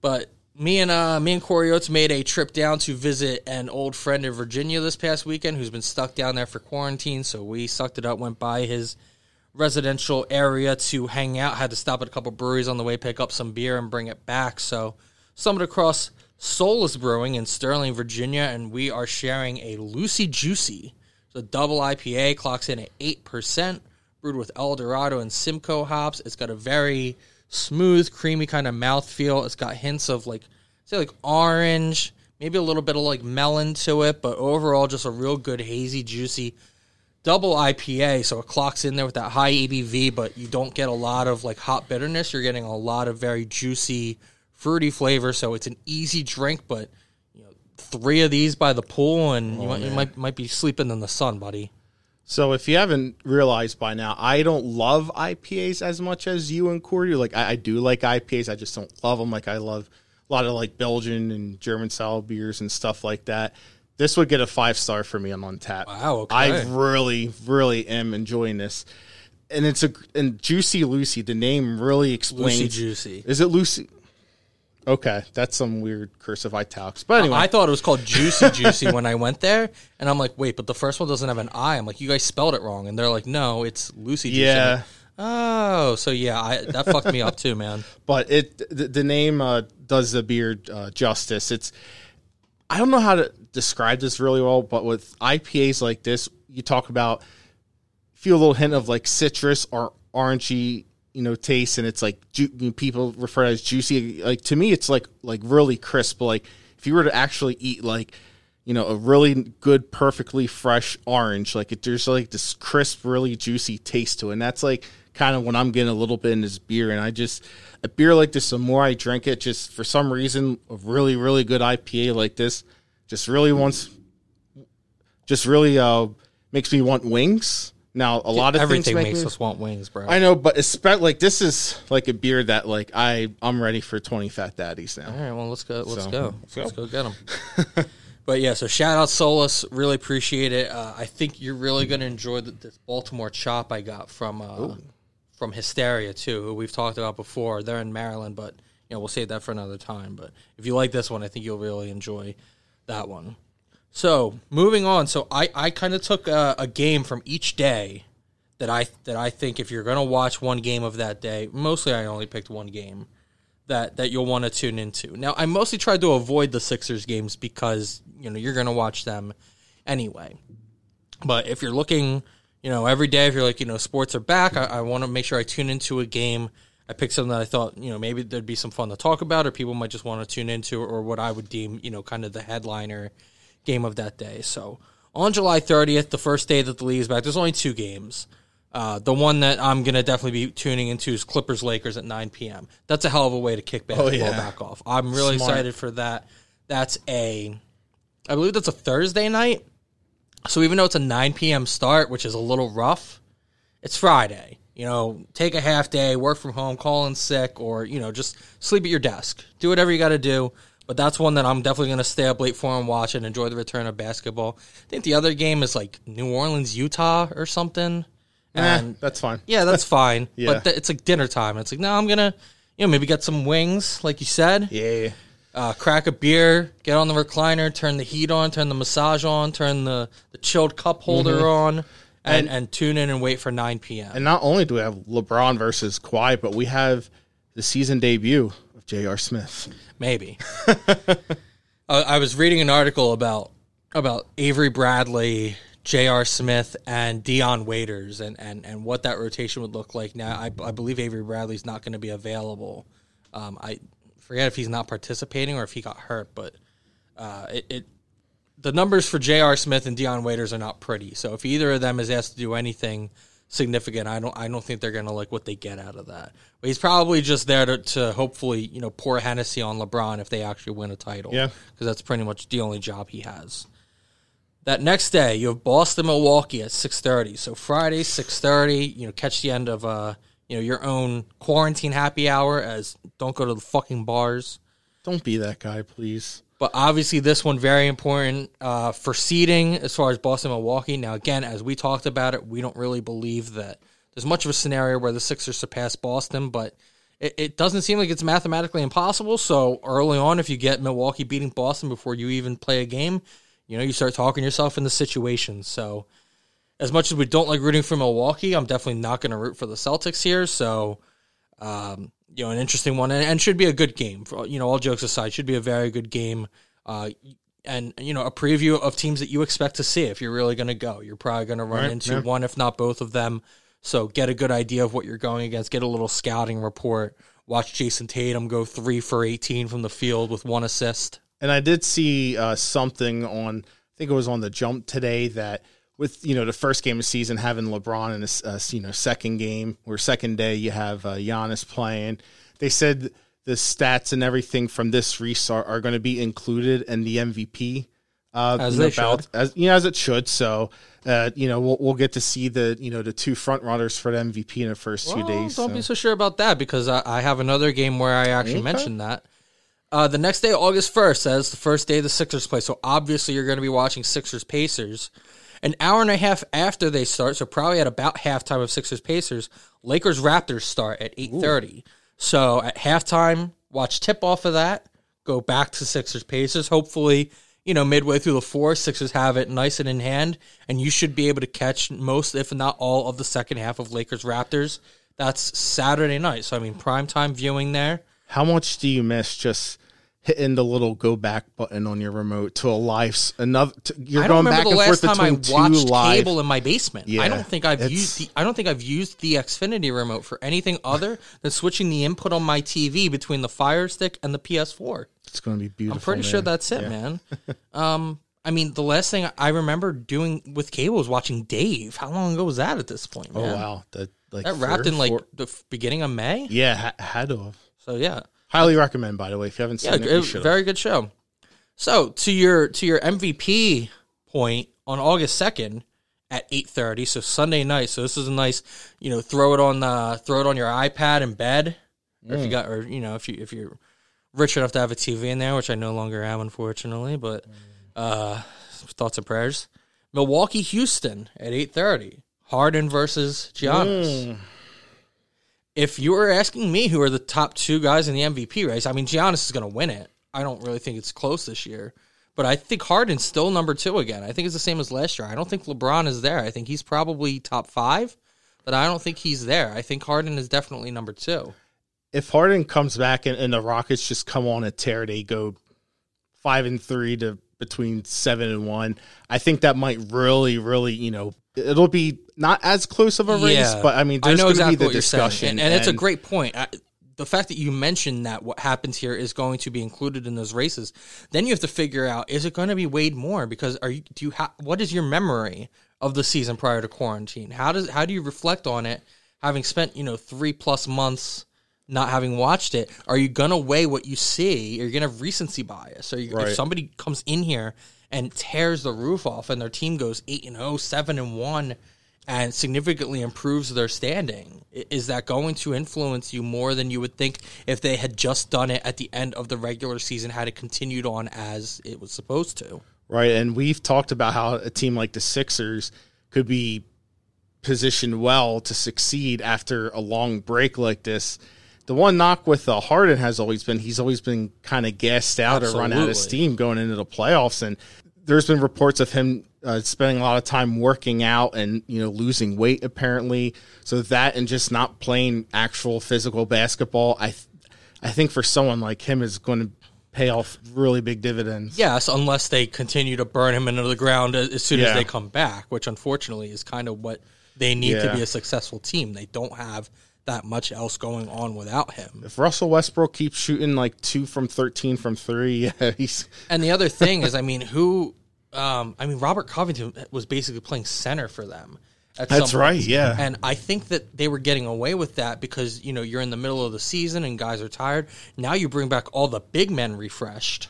but me and uh, me and Corey Oates made a trip down to visit an old friend in Virginia this past weekend who's been stuck down there for quarantine. So we sucked it up, went by his residential area to hang out. Had to stop at a couple breweries on the way, pick up some beer, and bring it back. So stumbled across Solace Brewing in Sterling, Virginia, and we are sharing a Lucy Juicy. It's a double IPA, clocks in at eight percent, brewed with El Dorado and Simcoe hops. It's got a very smooth, creamy kind of mouth feel. It's got hints of like say like orange, maybe a little bit of like melon to it, but overall just a real good hazy, juicy double IPA. So it clocks in there with that high ABV, but you don't get a lot of like hot bitterness. You're getting a lot of very juicy, fruity flavor. So it's an easy drink, but you know, three of these by the pool, and oh, you, might, you might might be sleeping in the sun, buddy. So if you haven't realized by now, I don't love IPAs as much as you and Corey. Like I, I, do like IPAs, I just don't love them. Like I love a lot of like Belgian and German style beers and stuff like that. this would get a five star for me on Untap. Wow, okay. I really, really am enjoying this, and it's a and Juicy Lucy. The name really explains. Lucy Juicy. Is it Lucy? Okay, that's some weird cursive italics. But anyway, I thought it was called Juicy Juicy when I went there, and I'm like, wait, but the first one doesn't have an I. I'm like, you guys spelled it wrong, and they're like, no, it's Lucy Juicy. Yeah. like, oh, so yeah, I, that fucked me up too, man. but it the, the name uh, does the beard uh, justice. It's I don't know how to describe this really well, but with IPAs like this, you talk about feel a little hint of like citrus or orangey, you know, taste, and it's like ju- people refer to as juicy. Like to me, it's like like really crisp. Like if you were to actually eat like you know a really good, perfectly fresh orange, like it, there's like this crisp, really juicy taste to it, and that's like kind of what I'm getting a little bit in this beer. And I just a beer like this, the more I drink it, just for some reason, a really really good IPA like this, just really wants, just really uh makes me want wings. Now a lot of Everything makes me- us want wings, bro. I know, but especially like this is like a beer that like I I'm ready for 20 fat daddies now. All right, well, let's go. Let's So, go. let's Let's go. go, get them. but yeah, so shout out Solace. Really appreciate it. Uh, I think you're really going to enjoy the, this Baltimore chop I got from uh, from Hysteria too, who we've talked about before. They're in Maryland, but you know we'll save that for another time. But if you like this one, I think you'll really enjoy that one. So moving on, so I, I kind of took a, a game from each day that I that I think if you're gonna watch one game of that day, mostly I only picked one game that that you'll want to tune into. Now I mostly tried to avoid the Sixers games because you know you're gonna watch them anyway. But if you're looking, you know, every day, if you're like, you know, sports are back, I, I want to make sure I tune into a game. I picked something that I thought, you know, maybe there'd be some fun to talk about, or people might just want to tune into, or what I would deem, you know, kind of the headliner game of that day. So on July 30th, the first day that the league is back, there's only two games. Uh, the one that I'm gonna definitely be tuning into is Clippers Lakers at 9 p.m. That's a hell of a way to kick basketball yeah. back off. I'm really Smart. excited for that. That's a, I believe that's a Thursday night. So even though it's a 9 p.m. start, which is a little rough, it's Friday. You know, take a half day, work from home, call in sick, or you know, just sleep at your desk. Do whatever you got to do. But that's one that I'm definitely going to stay up late for and watch and enjoy the return of basketball. I think the other game is like New Orleans, Utah, or something. Eh, And that's fine. yeah, that's fine. Yeah. But th- it's like dinner time. It's like, no, I'm gonna, you know, maybe get some wings, like you said Yeah. uh, crack a beer, get on the recliner, turn the heat on, turn the massage on, turn the, the chilled cup holder on, and, and, tune in and wait for 9 p.m. And not only do we have LeBron versus Kawhi, but we have the season debut J.R. Smith. Maybe. uh, I was reading an article about about Avery Bradley, J.R. Smith, and Dion Waiters, and, and, and what that rotation would look like. Now, I, I believe Avery Bradley's not going to be available. Um, I forget if he's not participating or if he got hurt, but uh, it, it the numbers for J.R. Smith and Dion Waiters are not pretty. So if either of them is asked to do anything significant, I don't I don't think they're gonna like what they get out of that. But he's probably just there to, to hopefully you know pour Hennessy on LeBron if they actually win a title. Yeah. because that's pretty much the only job he has. That next day, you have Boston, Milwaukee at six thirty. So Friday, six thirty. You know, catch the end of uh, you know, your own quarantine happy hour. As don't go to the fucking bars. Don't be that guy, please. But obviously, this one very important uh, for seeding as far as Boston, Milwaukee. Now, again, as we talked about it, we don't really believe that there's much of a scenario where the Sixers surpass Boston, but it, it doesn't seem like it's mathematically impossible. So early on, if you get Milwaukee beating Boston before you even play a game, you know you start talking yourself in the situation. So as much as we don't like rooting for Milwaukee, I'm definitely not going to root for the Celtics here. So um, you know, an interesting one, and, and should be a good game. For, you know, all jokes aside, should be a very good game. Uh, and you know, a preview of teams that you expect to see if you're really going to go. You're probably going to run Right, into yeah. one, if not both of them. So get a good idea of what you're going against. Get a little scouting report. Watch Jayson Tatum go three for 18 from the field with one assist. And I did see uh, something on, I think it was on the jump today that with you know the first game of the season having LeBron in a uh, you know second game or second day you have uh, Giannis playing. They said the stats and everything from this restart are going to be included in the MVP. Uh, As they should. as you know, as it should. So, uh, you know, we'll, we'll get to see the you know the two front runners for the MVP in the first two Well, days. Don't so. be so sure about that because I, I have another game where I actually Okay. mentioned that. Uh, the next day, August 1st, as the first day the Sixers play. So obviously, you're going to be watching Sixers Pacers. An hour and a half after they start, so probably at about halftime of Sixers Pacers, Lakers Raptors start at 8:30. So at halftime, watch tip off of that, go back to Sixers Pacers. Hopefully, you know, midway through the fourth, Sixers have it nice and in hand, and you should be able to catch most, if not all, of the second half of Lakers Raptors. That's Saturday night. So I mean, prime time viewing there. How much do you miss just hitting the little go back button on your remote to a live s- another? To, you're I don't going remember back the and forth last time I two watched live. cable in my basement. I don't think I've used the I don't think I've used the Xfinity remote for anything other than switching the input on my TV between the Fire Stick and the PS4. It's going to be beautiful. I'm pretty sure that's it, man. um, I mean, the last thing I remember doing with cable was watching Dave. How long ago was that at this point, Oh wow, that like That wrapped or in like four- the f- beginning of May. yeah, ha- had to have. So yeah, Highly recommend, by the way, if you haven't seen yeah, it, it- very good show. So to your to your MVP point on August second at eight thirty, so Sunday night. So this is a nice, you know, throw it on the throw it on your iPad in bed, or if you mm. got, or you know, if you if you're rich enough to have a TV in there, which I no longer am, unfortunately, but uh, thoughts and prayers. Milwaukee, Houston at eight thirty. Harden versus Giannis. Mm. If you were asking me who are the top two guys in the MVP race, I mean Giannis is going to win it. I don't really think it's close this year, but I think Harden's still number two again. I think it's the same as last year. I don't think LeBron is there. I think he's probably top five, but I don't think he's there. I think Harden is definitely number two. if Harden comes back and, and the Rockets just come on a tear, they go five and three to between seven and one. I think that might really, really, you know, it'll be not as close of a race, but I mean, there's know to exactly be the what you're saying, discussion, and, and it's a great point. I, the fact that you mentioned that what happens here is going to be included in those races, then you have to figure out is it going to be weighed more because are you do you ha- what is your memory of the season prior to quarantine? How does how do you reflect on it, having spent you know three plus months not having watched it? Are you going to weigh what you see? Are you going to have recency bias? Are you, Right. if somebody comes in here and tears the roof off and their team goes 8 and 0, 7 and 1 and significantly improves their standing, is that going to influence you more than you would think if they had just done it at the end of the regular season had it continued on as it was supposed to? right. And we've talked about how a team like the Sixers could be positioned well to succeed after a long break like this. The one knock with uh, Harden has always been he's always been kind of gassed out or run out of steam going into the playoffs, and there's been reports of him uh, spending a lot of time working out and you know losing weight apparently. So that and just not playing actual physical basketball, I th- I think for someone like him is going to pay off really big dividends. Yes, unless they continue to burn him into the ground as, soon Yeah. as they come back, which unfortunately is kind of what they need to be a successful team. They don't have that much else going on without him. If Russell Westbrook keeps shooting like two from thirteen from three, yeah, he's And the other thing is, I mean, who? Um, I mean, Robert Covington was basically playing center for them. At That's right, yeah. And I think that they were getting away with that because you know you're in the middle of the season and guys are tired. Now you bring back all the big men refreshed.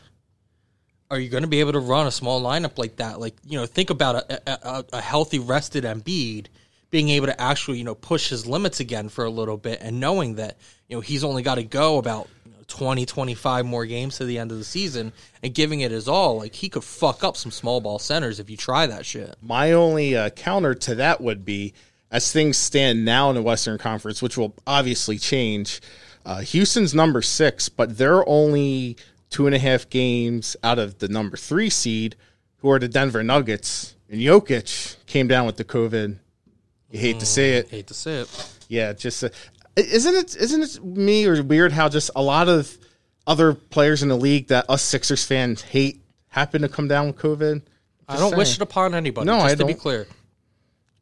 Are you going to be able to run a small lineup like that? Like you know, think about a, a, a- a healthy, rested Embiid being able to actually you know push his limits again for a little bit, and knowing that you know he's only got to go about you know, 20, 25 more games to the end of the season, and giving it his all. Like he could fuck up some small ball centers if you try that shit. My only uh, counter to that would be, as things stand now in the Western Conference, which will obviously change. Uh, Houston's number six, but they're only two and a half games out of the number three seed, who are the Denver Nuggets. And Jokic came down with the COVID. You hate to say it, Hate to say it. yeah. Just uh, isn't it? Isn't it me or weird how just a lot of other players in the league that us Sixers fans hate happen to come down with COVID? I don't wish it upon anybody. No, just I to be don't. clear.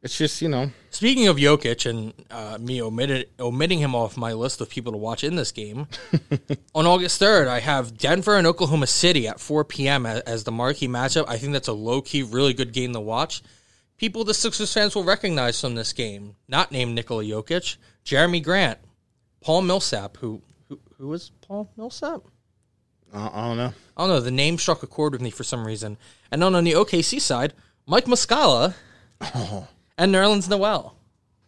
It's just you know. Speaking of Jokic and uh, me omitted, omitting him off my list of people to watch in this game, on August 3rd, I have Denver and Oklahoma City at 4 p.m. as, as the marquee matchup. I think that's a low key, really good game to watch. People the Sixers fans will recognize from this game, not named Nikola Jokic, Jerami Grant, Paul Millsap, who who, who is Paul Millsap? Uh, I don't know. I don't know. The name struck a chord with me for some reason. And then on the OKC side, Mike Muscala and Nerlens Noel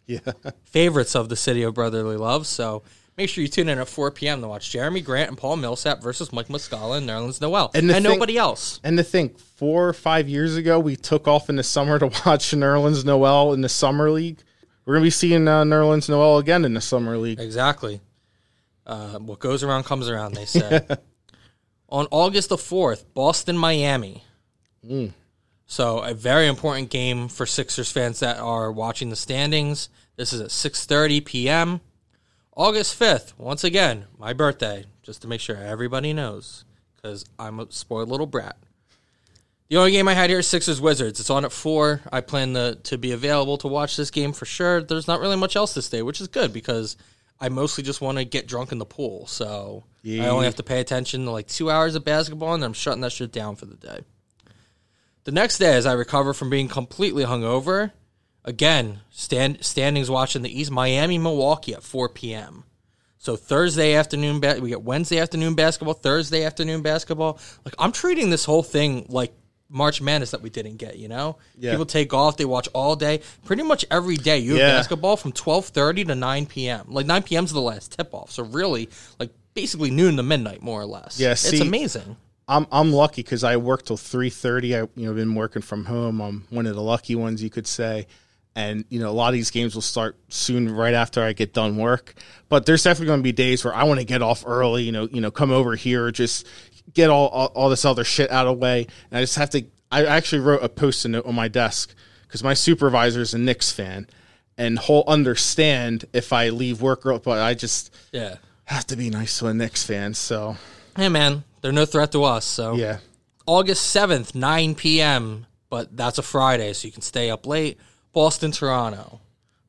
Yeah. favorites of the city of brotherly love. So make sure you tune in at 4 p.m. to watch Jerami Grant and Paul Millsap versus Mike Muscala and Nerlens Noel. And And, thing- nobody else. And to think, four or five years ago, we took off in the summer to watch Nerlens Noel in the summer league. We're gonna be seeing uh, Nerlens Noel again in the summer league. Exactly. Uh, what goes around comes around, they say. On August the 4th, Boston, Miami. So a very important game for Sixers fans that are watching the standings. This is at 6:30 p.m. August 5th, once again, my birthday, just to make sure everybody knows cuz I'm a spoiled little brat. The only game I had here is Sixers Wizards. It's on at 4. I plan to to be available to watch this game for sure. There's not really much else this day, which is good because I mostly just want to get drunk in the pool. So I only have to pay attention to like 2 hours of basketball and then I'm shutting that shit down for the day. The next day, as I recover from being completely hungover, again, stand, standings watching the East, Miami, Milwaukee at 4 p.m. So Thursday afternoon, we get Wednesday afternoon basketball, Thursday afternoon basketball. Like I'm treating this whole thing like March Madness that we didn't get. You know, Yeah. people take off, they watch all day, pretty much every day. You have Yeah. basketball from 12:30 to 9 p.m. Like 9 p.m. is the last tip off. So really, like basically noon to midnight, more or less. Yeah, it's amazing. I'm I'm lucky because I work till three thirty. I you know been working from home. I'm one of the lucky ones, you could say. And you know a lot of these games will start soon, right after I get done work. But there's definitely going to be days where I want to get off early. You know, you know, come over here, just get all, all all this other shit out of the way. And I just have to. I actually wrote a post-it note on my desk because my supervisor is a Knicks fan, and he'll understand if I leave work early. But I just Yeah. have to be nice to a Knicks fan. So Hey man, they're no threat to us. So yeah, August 7th, 9 p.m., but that's a Friday, so you can stay up late. Boston, Toronto.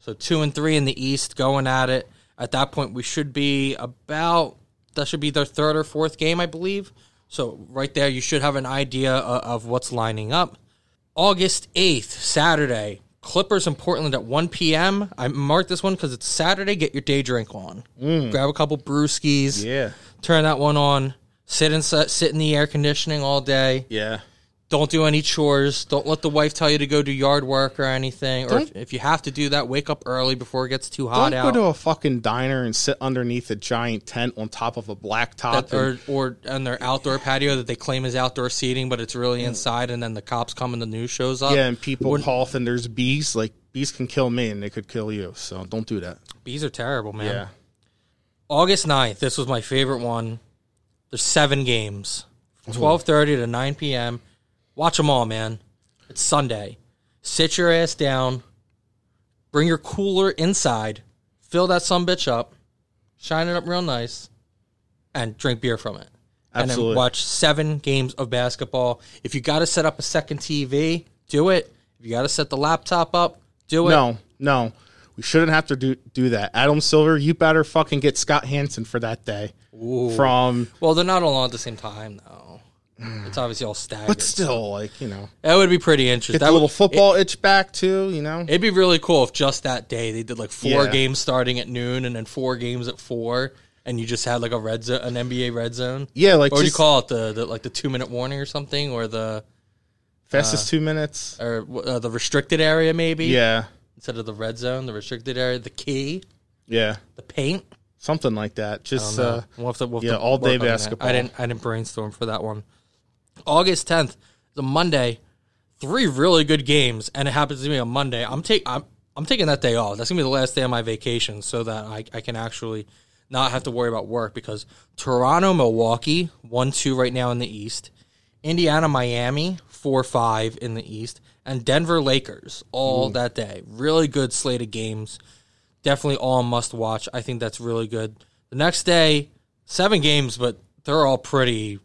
So two and three in the East going at it. At that point, we should be about, that should be their third or fourth game, I believe. So right there, you should have an idea of, of what's lining up. August 8th, Saturday. Clippers in Portland at 1 p.m. I marked this one because it's Saturday. Get your day drink on. Mm. Grab a couple brewskis yeah, turn that one on, sit in sit in the air conditioning all day. yeah. Don't do any chores. Don't let the wife tell you to go do yard work or anything. Or if, if you have to do that, wake up early before it gets too hot Don't out. go to a fucking diner and sit underneath a giant tent on top of a blacktop. That- or or on their outdoor patio that they claim is outdoor seating, but it's really inside. And then the cops come and the news shows up. yeah, and people cough and there's bees. Like bees can kill me and they could kill you. So don't do that. Bees are terrible, man. Yeah. August 9th, this was my favorite one. There's seven games. 12:30 to 9 p.m. Watch them all, man. It's Sunday. Sit your ass down. Bring your cooler inside. Fill that some bitch up. Shine it up real nice. And drink beer from it. And Absolutely. then watch seven games of basketball. If you got to set up a second TV, do it. If you got to set the laptop up, do it. No, no. We shouldn't have to do do that. Adam Silver, you better fucking get Scott Hansen for that day. From Well, they're not all on at the same time, though. It's obviously all staggered. but still, like, you know. That would be pretty interesting. Get That the would, little football itch back too, you know? It'd be really cool if just that day they did like four Yeah. games starting at noon and then four games at four, and you just had like a red zone, an NBA red zone. Yeah, like What do you call it? The, the like the two minute warning or something, or the fastest two minutes. or uh, the restricted area maybe. Yeah. Instead of the red zone, the restricted area, the key, Yeah. the paint. Something like that. Just Uh, uh we'll have to, we'll have yeah, all day work on that. basketball. I didn't I didn't brainstorm for that one. August tenth, the Monday, three really good games, and it happens to be on Monday. I'm take I'm I'm taking that day off. That's gonna be the last day of my vacation, so that I, I can actually not have to worry about work because Toronto, Milwaukee, one two right now in the East, Indiana, Miami, four five in the East, and Denver Lakers all that day. Really good slate of games definitely all must watch. I think that's really good. The next day, seven games, but they're all pretty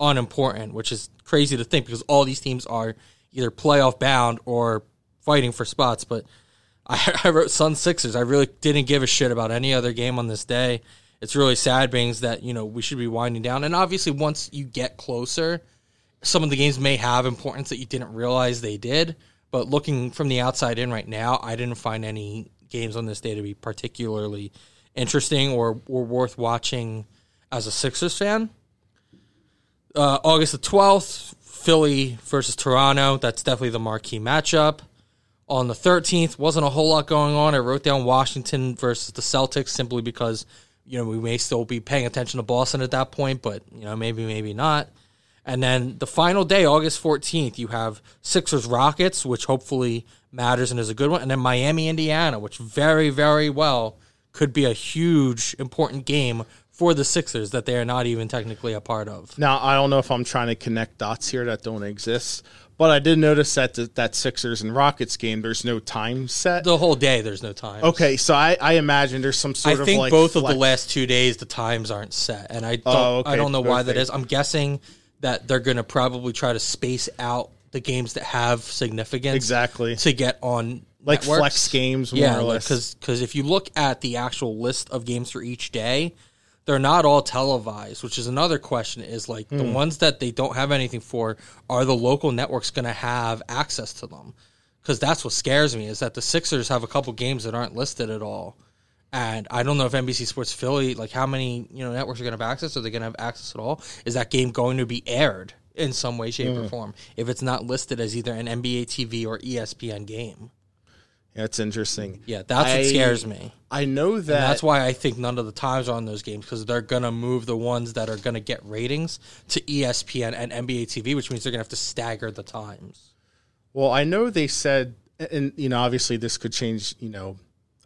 unimportant, which is crazy to think because all these teams are either playoff bound or fighting for spots. But I, I wrote Sun Sixers. I really didn't give a shit about any other game on this day. It's really sad, being that you know we should be winding down. And obviously, once you get closer, some of the games may have importance that you didn't realize they did. But looking from the outside in right now, I didn't find any games on this day to be particularly interesting or, or worth watching as a Sixers fan. Uh, August the 12th, Philly versus Toronto. That's definitely the marquee matchup. On the 13th, wasn't a whole lot going on. I wrote down Washington versus the Celtics simply because you know, we may still be paying attention to Boston at that point, but you know, maybe maybe not. And then the final day, August 14th, you have Sixers Rockets, which hopefully matters and is a good one, and then Miami Indiana, which very very well could be a huge important game for the Sixers that they are not even technically a part of. Now, I don't know if I'm trying to connect dots here that don't exist, but I did notice that the, that Sixers and Rockets game, there's no time set. The whole day, there's no time. Okay, so I, I imagine there's some I sort of think like both of the last two days the times aren't set, and I don't Oh, okay, I don't know why that perfect. is. I'm guessing that they're going to probably try to space out the games that have significance Exactly. to get on like networks. flex games, more yeah, or less. because if you look at the actual list of games for each day, they're not all televised, which is another question. Is like Hmm. the ones that they don't have anything for, are the local networks going to have access to them? Because that's what scares me is that the Sixers have a couple games that aren't listed at all. And I don't know if NBC Sports Philly, like how many you know networks are going to have access. Are they going to have access at all? Is that game going to be aired in some way, shape, Hmm. or form? If it's not listed as either an NBA TV or ESPN game, it's interesting. yeah, that's I- what scares me. I know that. And that's why I think none of the times are on those games because they're gonna move the ones that are gonna get ratings to ESPN and NBA TV, which means they're gonna have to stagger the times. Well, I know they said, and you know, obviously this could change, you know,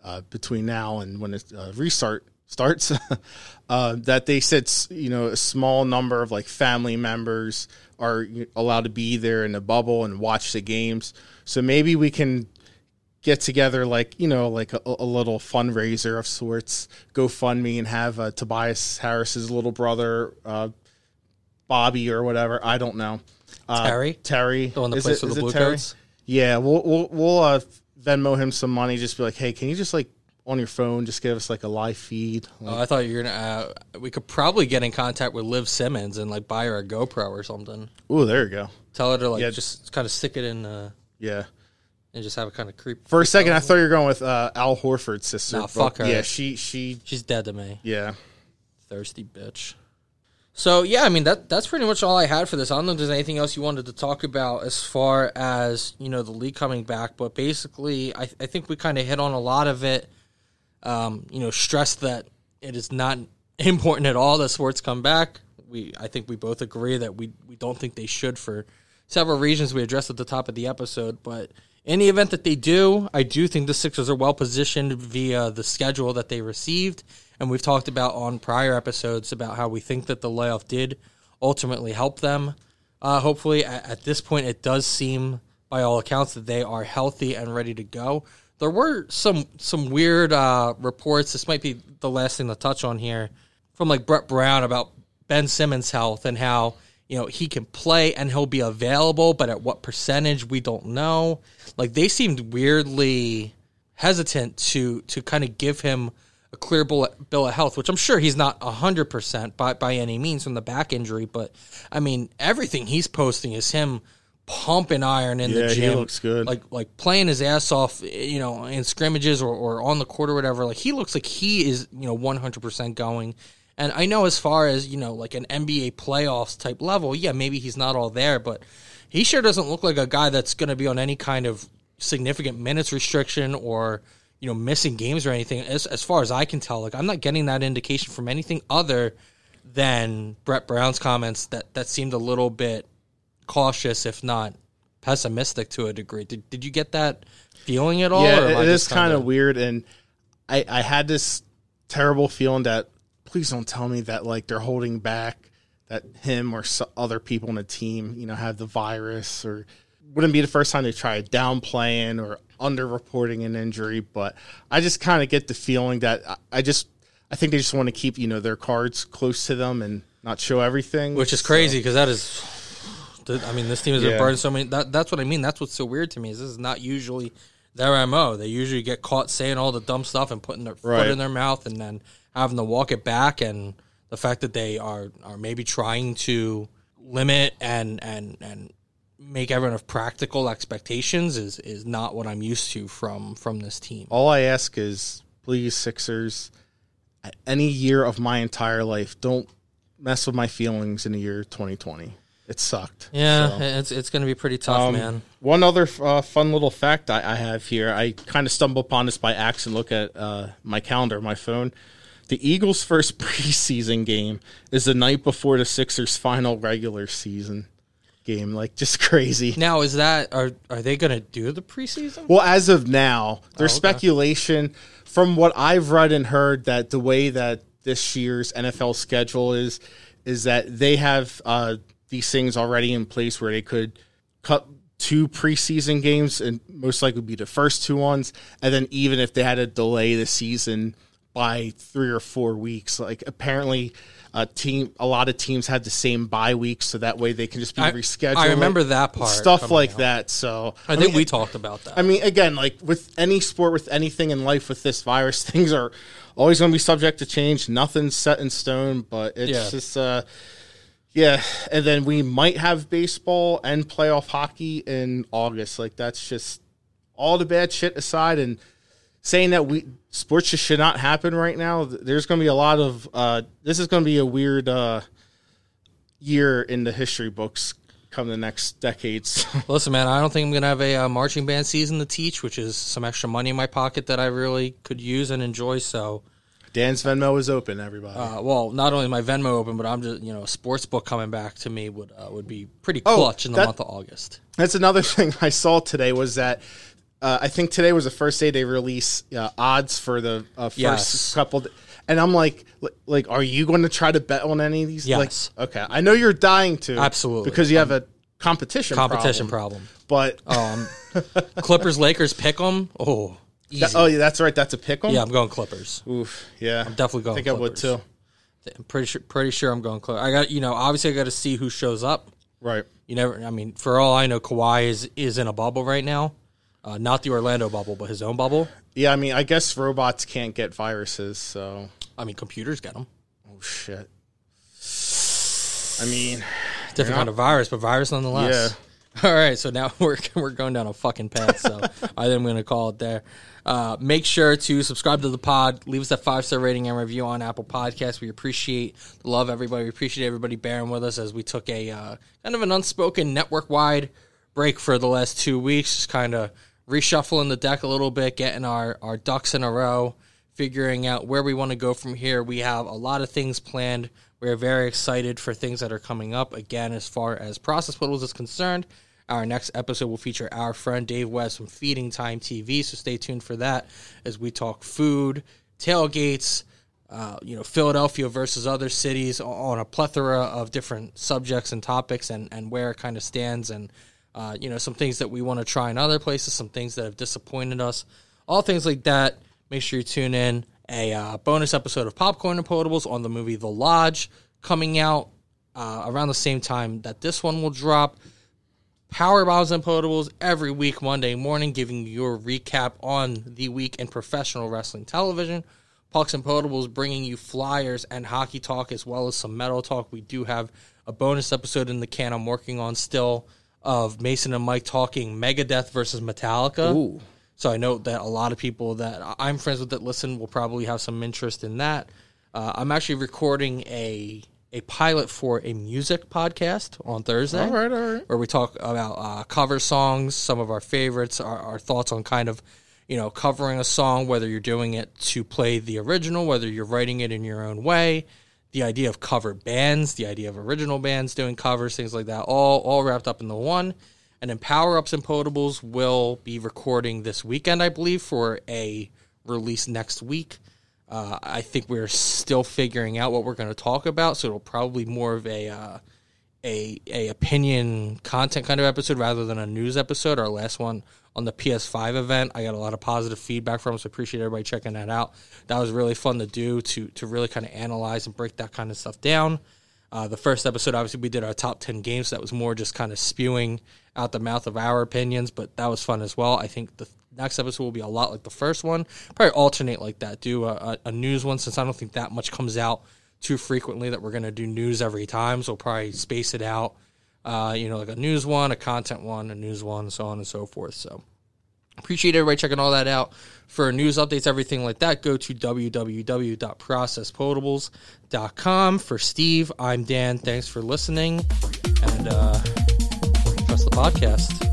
uh, between now and when it uh, restart starts. uh, that they said, you know, a small number of like family members are allowed to be there in the bubble and watch the games. So maybe we can get together, like you know, like a, a little fundraiser of sorts, GoFundMe, and have uh, Tobias Harris's little brother. Uh, Bobby or whatever. I don't know. Uh, Terry? Terry. The one that Is plays it- for is the Blue Terry? Coats? Yeah, we'll we'll, we'll uh, Venmo him some money. Just be like, hey, can you just like on your phone just give us like a live feed? Like, Oh, I thought you were gonna. Uh, we could probably get in contact with Liv Simmons and like buy her a GoPro or something. oh, there you go. Tell her to like Yeah. just kind of stick it in uh, Yeah. And just have it kind of creep. For a second, I thought you were going with uh, Al Horford's sister. Nah, but fuck her. Yeah, she she She's dead to me. yeah. thirsty bitch. So yeah, I mean that that's pretty much all I had for this. I don't know if there's anything else you wanted to talk about as far as you know the league coming back, but basically, I, I think we kind of hit on a lot of it. Um, you know, stress that it is not important at all that sports come back. We I think we both agree that we we don't think they should for several reasons we addressed at the top of the episode, but. In the event that they do, I do think the Sixers are well positioned via the schedule that they received. And we've talked about on prior episodes about how we think that the layoff did ultimately help them. Uh, hopefully, at, at this point, it does seem, by all accounts, that they are healthy and ready to go. There were some some weird uh, reports. This might be the last thing to touch on here from like Brett Brown about Ben Simmons' health and how you know he can play and he'll be available, but at what percentage we don't know. Like they seemed weirdly hesitant to to kind of give him a clear bill bill of health, which I'm sure he's not hundred percent by by any means from the back injury, but I mean everything he's posting is him pumping iron in Yeah, the he gym. looks good. Like like playing his ass off, you know, in scrimmages or, or on the court or whatever. Like he looks like he is, you know, 100% going. And I know as far as, you know, like an NBA playoffs type level, yeah, maybe he's not all there, but he sure doesn't look like a guy that's going to be on any kind of significant minutes restriction or, you know, missing games or anything. As, as far as I can tell, like I'm not getting that indication from anything other than Brett Brown's comments that, that seemed a little bit cautious, if not pessimistic to a degree. Did, did you get that feeling at all? Yeah, it is kind of weird, and I I had this terrible feeling that please don't tell me that like they're holding back that him or other people in the team you know have the virus or wouldn't be the first time they tried downplaying or underreporting an injury, but I just kind of get the feeling that I, just I think they just want to keep you know their cards close to them and not show everything, which is So- crazy because that is. I mean, this team has Yeah. been burned so many. That, that's what I mean. That's what's so weird to me. Is this is not usually their mo. They usually get caught saying all the dumb stuff and putting their foot in their mouth and then having to walk it back. And the fact that they are are maybe trying to limit and and and make everyone have practical expectations is is not what I'm used to from from this team. All I ask is, please, Sixers, any year of my entire life, don't mess with my feelings in the year 2020. It sucked. Yeah, So, it's it's going to be pretty tough, um, man. One other uh, fun little fact I, I have here, I kind of stumbled upon this by accident. Look at uh, my calendar, my phone. The Eagles' first preseason game is the night before the Sixers' final regular season game. Like just crazy. Now is that are are they going to do the preseason? Well, as of now, there's Oh, okay. speculation from what I've read and heard that the way that this year's NFL schedule is is that they have uh, these things already in place where they could cut two preseason games and most likely be the first two ones, and then even if they had to delay the season by three or four weeks, like apparently. A team, a lot of teams had the same bye weeks, so that way they can just be I- rescheduled. I remember that part stuff like out. that. So I think mean, we talked about that. I mean, again, like with any sport, with anything in life, with this virus, things are always going to be subject to change. Nothing's set in stone, but it's Yeah. just, uh, yeah. And then we might have baseball and playoff hockey in August. Like that's just all the bad shit aside, and saying that we sports just should not happen right now. There's going to be a lot of. Uh, this is going to be a weird uh, year in the history books come the next decades. Listen, man, I don't think I'm going to have a uh, marching band season to teach, which is some extra money in my pocket that I really could use and enjoy. So, Dan's Venmo is open, everybody. uh, well, not only my Venmo open, but I'm just you know a sports book coming back to me would uh, would be pretty Oh, clutch in the that- month of August. That's another thing I saw today was that uh, I think today was the first day they release uh, odds for the uh, first Yes. couple, d- and I'm like, like, are you going to try to bet on any of these? Yes. Like, okay, I know you're dying to, Absolutely. because you have a competition Competition problem, problem. but Um, Clippers Lakers pick 'em. Oh, that- oh yeah, that's right, that's a pick 'em? yeah, I'm going Clippers. Oof, yeah, I'm definitely going I think I would too. I'm pretty sure. Pretty sure I'm going Clippers. I got you know. Obviously, I got to see who shows up. Right. You never. I mean, for all I know, Kawhi is is in a bubble right now. Uh, not the Orlando bubble, but his own bubble. Yeah, I mean, I guess robots can't get viruses, so I mean, computers get them. oh shit. I mean, Different kind of virus, but virus nonetheless. Yeah. All right, so now we're we're going down a fucking path. So I think I'm going to call it there. Uh, make sure to subscribe to the pod. Leave us a five star rating and review on Apple Podcasts. We appreciate the love, everybody. We appreciate everybody bearing with us as we took a uh, kind of an unspoken network wide break for the last two weeks, just kind of reshuffling the deck a little bit, getting our our ducks in a row, figuring out where we want to go from here. We have a lot of things planned. We're very excited for things that are coming up. Again, as far as Process Potables is concerned, our next episode will feature our friend Dave West from Feeding Time TV. So stay tuned for that as we talk food, tailgates, uh, you know, Philadelphia versus other cities on a plethora of different subjects and topics and, and where it kind of stands and, uh, you know, some things that we want to try in other places, some things that have disappointed us, all things like that. Make sure you tune in. A uh, bonus episode of Popcorn and Potables on the movie The Lodge coming out uh, around the same time that this one will drop. Power Bombs and Potables every week, Monday morning, giving you your recap on the week in professional wrestling television. Pucks and Potables bringing you flyers and hockey talk as well as some metal talk. We do have a bonus episode in the can I'm working on still of Mason and Mike talking Megadeth versus Metallica. Ooh. So I know that a lot of people that I'm friends with that listen will probably have some interest in that. Uh, I'm actually recording a a pilot for a music podcast on Thursday all right, all right. where we talk about uh, cover songs, some of our favorites, our, our thoughts on kind of, you know, covering a song, whether you're doing it to play the original, whether you're writing it in your own way, the idea of cover bands, the idea of original bands doing covers, things like that, all all wrapped up in the one. And then Power Ups and Potables will be recording this weekend, I believe, for a release next week. Uh, I think we're still figuring out what we're going to talk about, so it'll probably more of a uh, a a opinion content kind of episode rather than a news episode. Our last one on the PS5 event, I got a lot of positive feedback from, so appreciate everybody checking that out. That was really fun to do to to really kind of analyze and break that kind of stuff down. Uh, the first episode, obviously, we did our top 10 games. So that was more just kind of spewing out the mouth of our opinions, but that was fun as well. I think the next episode will be a lot like the first one. Probably alternate like that. Do a, a, a news one since I don't think that much comes out too frequently that we're going to do news every time. So we'll probably space it out. Uh, you know, like a news one, a content one, a news one, so on and so forth. So appreciate everybody checking all that out. For news updates, everything like that, go to www.processpotables.com. For Steve, I'm Dan. Thanks for listening, and uh, trust the podcast.